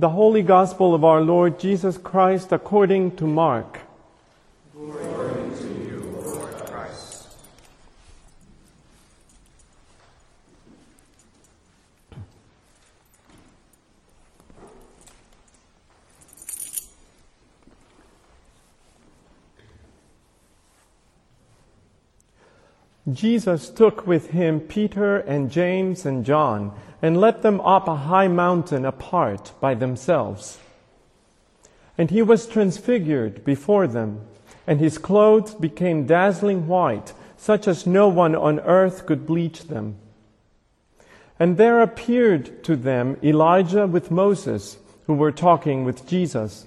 The Holy Gospel of our Lord Jesus Christ according to Mark. Jesus took with him Peter and James and John and led them up a high mountain apart by themselves. And he was transfigured before them, and his clothes became dazzling white, such as no one on earth could bleach them. And there appeared to them Elijah with Moses, who were talking with Jesus.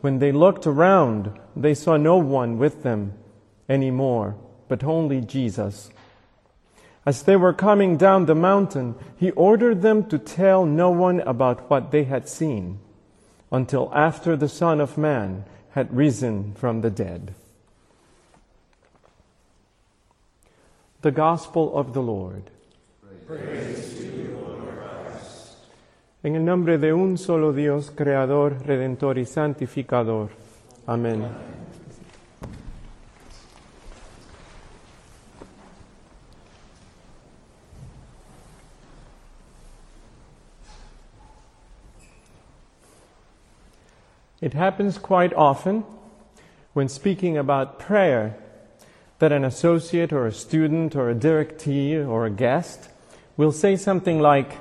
when they looked around, they saw no one with them anymore, but only Jesus. As they were coming down the mountain, he ordered them to tell no one about what they had seen until after the Son of Man had risen from the dead. The Gospel of the Lord. Praise En el nombre de un solo Dios, Creador, Redentor y Santificador. Amén. It happens quite often when speaking about prayer that an associate or a student or a directee or a guest will say something like,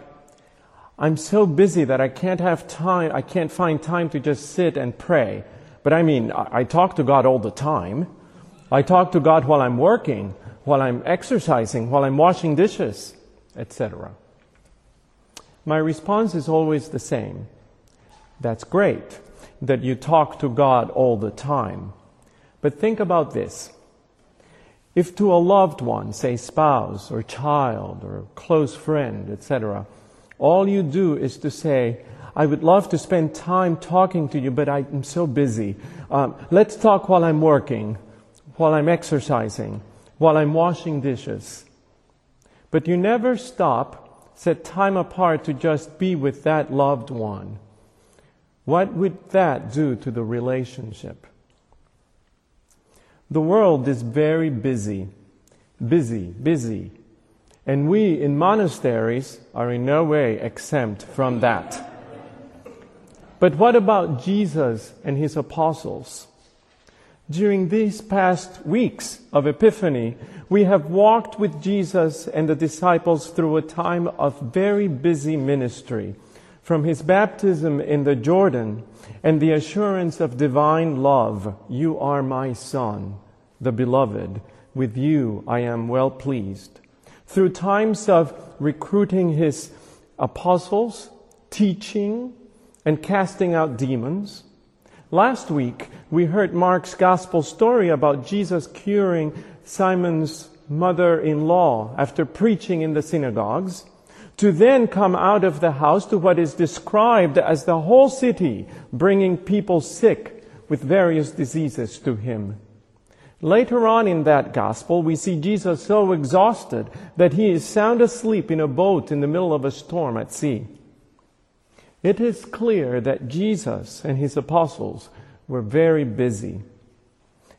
I'm so busy that I can't have time, I can't find time to just sit and pray. But I mean, I, talk to God all the time. I talk to God while I'm working, while I'm exercising, while I'm washing dishes, etc. My response is always the same. That's great that you talk to God all the time. But think about this. If to a loved one, say spouse or child or close friend, etc., all you do is to say, I would love to spend time talking to you, but I'm so busy. Um, let's talk while I'm working, while I'm exercising, while I'm washing dishes. But you never stop, set time apart to just be with that loved one. What would that do to the relationship? The world is very busy, busy, busy. And we in monasteries are in no way exempt from that. But what about Jesus and his apostles? During these past weeks of Epiphany, we have walked with Jesus and the disciples through a time of very busy ministry, from his baptism in the Jordan and the assurance of divine love, you are my son, the beloved, with you I am well pleased through times of recruiting his apostles, teaching, and casting out demons. Last week, we heard Mark's gospel story about Jesus curing Simon's mother in law after preaching in the synagogues, to then come out of the house to what is described as the whole city, bringing people sick with various diseases to him. Later on in that gospel, we see Jesus so exhausted that he is sound asleep in a boat in the middle of a storm at sea. It is clear that Jesus and his apostles were very busy.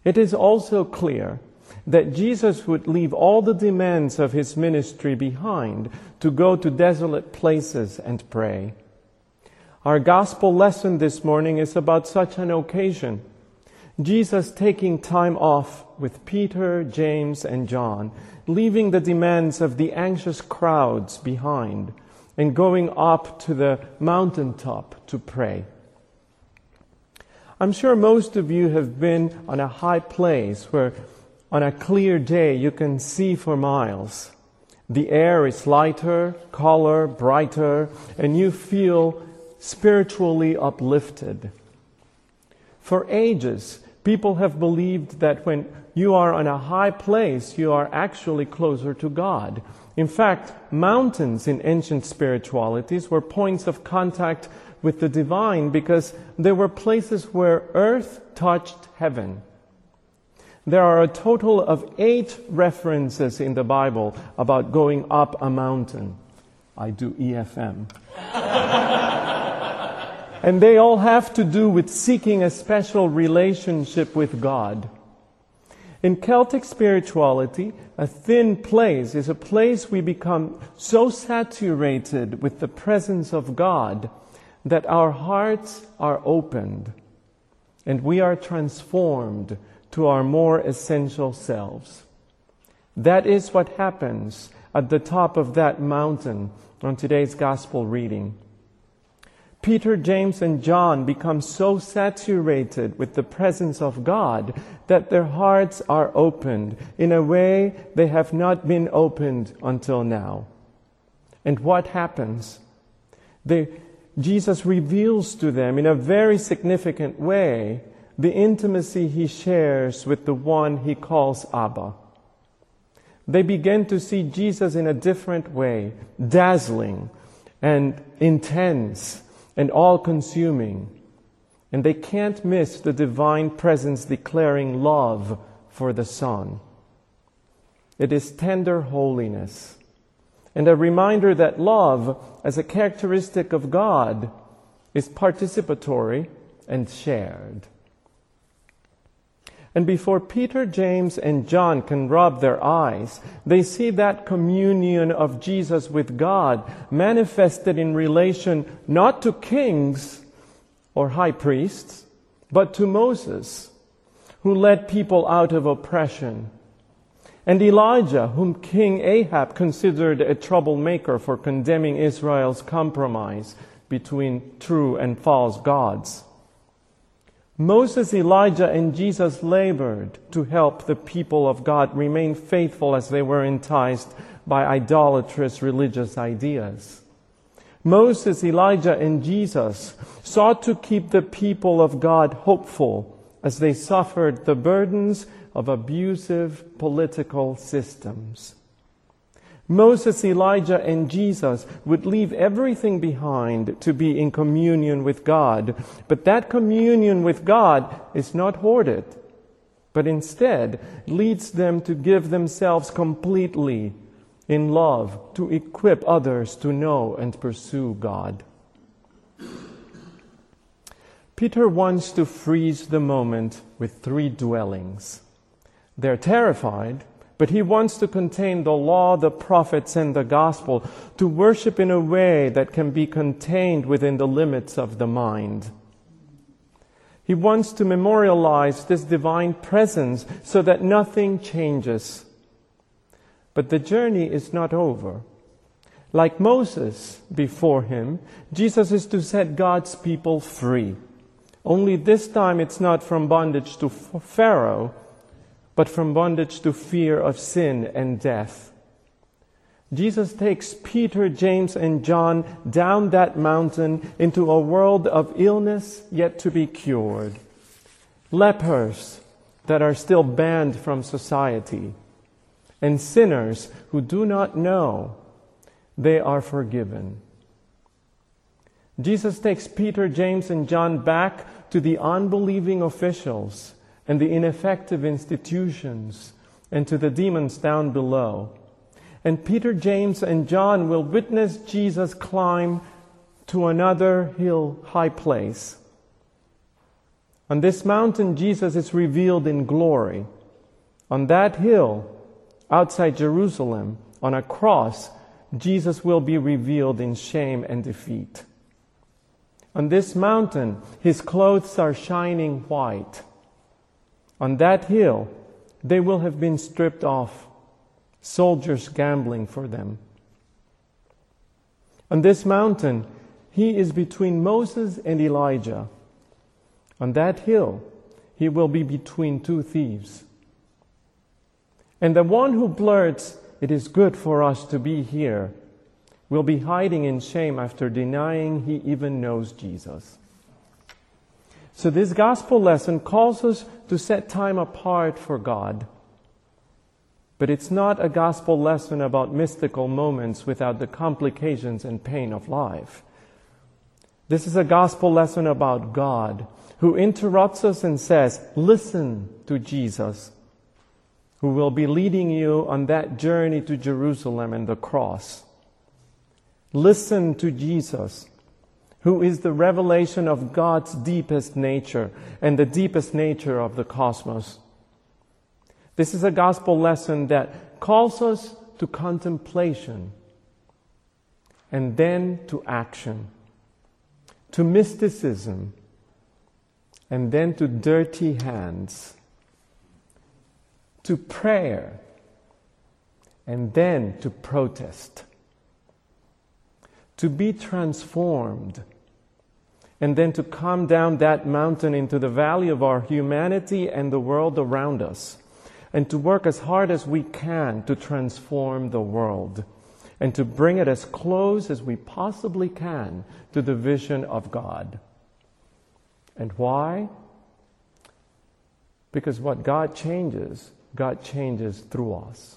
It is also clear that Jesus would leave all the demands of his ministry behind to go to desolate places and pray. Our gospel lesson this morning is about such an occasion. Jesus taking time off with Peter, James, and John, leaving the demands of the anxious crowds behind, and going up to the mountaintop to pray. I'm sure most of you have been on a high place where on a clear day you can see for miles. The air is lighter, color, brighter, and you feel spiritually uplifted. For ages, people have believed that when you are on a high place, you are actually closer to God. In fact, mountains in ancient spiritualities were points of contact with the divine because they were places where earth touched heaven. There are a total of eight references in the Bible about going up a mountain. I do EFM. and they all have to do with seeking a special relationship with God. In Celtic spirituality, a thin place is a place we become so saturated with the presence of God that our hearts are opened and we are transformed to our more essential selves. That is what happens at the top of that mountain on today's gospel reading. Peter, James, and John become so saturated with the presence of God that their hearts are opened in a way they have not been opened until now. And what happens? They, Jesus reveals to them in a very significant way the intimacy he shares with the one he calls Abba. They begin to see Jesus in a different way, dazzling and intense and all consuming. And they can't miss the divine presence declaring love for the Son. It is tender holiness and a reminder that love, as a characteristic of God, is participatory and shared. And before Peter, James, and John can rub their eyes, they see that communion of Jesus with God manifested in relation not to kings or high priests, but to Moses, who led people out of oppression, and Elijah, whom King Ahab considered a troublemaker for condemning Israel's compromise between true and false gods. Moses, Elijah, and Jesus labored to help the people of God remain faithful as they were enticed by idolatrous religious ideas. Moses, Elijah, and Jesus sought to keep the people of God hopeful as they suffered the burdens of abusive political systems. Moses, Elijah, and Jesus would leave everything behind to be in communion with God. But that communion with God is not hoarded, but instead leads them to give themselves completely in love to equip others to know and pursue God. Peter wants to freeze the moment with three dwellings. They're terrified but he wants to contain the law, the prophets, and the gospel, to worship in a way that can be contained within the limits of the mind. He wants to memorialize this divine presence so that nothing changes. But the journey is not over. Like Moses before him, Jesus is to set God's people free. Only this time it's not from bondage to Pharaoh, but from bondage to fear of sin and death. Jesus takes Peter, James, and John down that mountain into a world of illness yet to be cured. Lepers that are still banned from society. And sinners who do not know they are forgiven. Jesus takes Peter, James, and John back to the unbelieving officials and the ineffective institutions and to the demons down below. And Peter, James, and John will witness Jesus climb to another hill high place. On this mountain, Jesus is revealed in glory. On that hill, outside Jerusalem, on a cross, Jesus will be revealed in shame and defeat. On this mountain, his clothes are shining white. On that hill, they will have been stripped off, soldiers gambling for them. On this mountain, he is between Moses and Elijah. On that hill, he will be between two thieves. And the one who blurts, It is good for us to be here, will be hiding in shame after denying he even knows Jesus. So this gospel lesson calls us to set time apart for God. But it's not a gospel lesson about mystical moments without the complications and pain of life. This is a gospel lesson about God who interrupts us and says, listen to Jesus, who will be leading you on that journey to Jerusalem and the cross. Listen to Jesus, who is the revelation of God's deepest nature and the deepest nature of the cosmos. This is a gospel lesson that calls us to contemplation and then to action, to mysticism, and then to dirty hands, to prayer, and then to protest to be transformed, and then to come down that mountain into the valley of our humanity and the world around us, and to work as hard as we can to transform the world, and to bring it as close as we possibly can to the vision of God. And why? Because what God changes, God changes through us.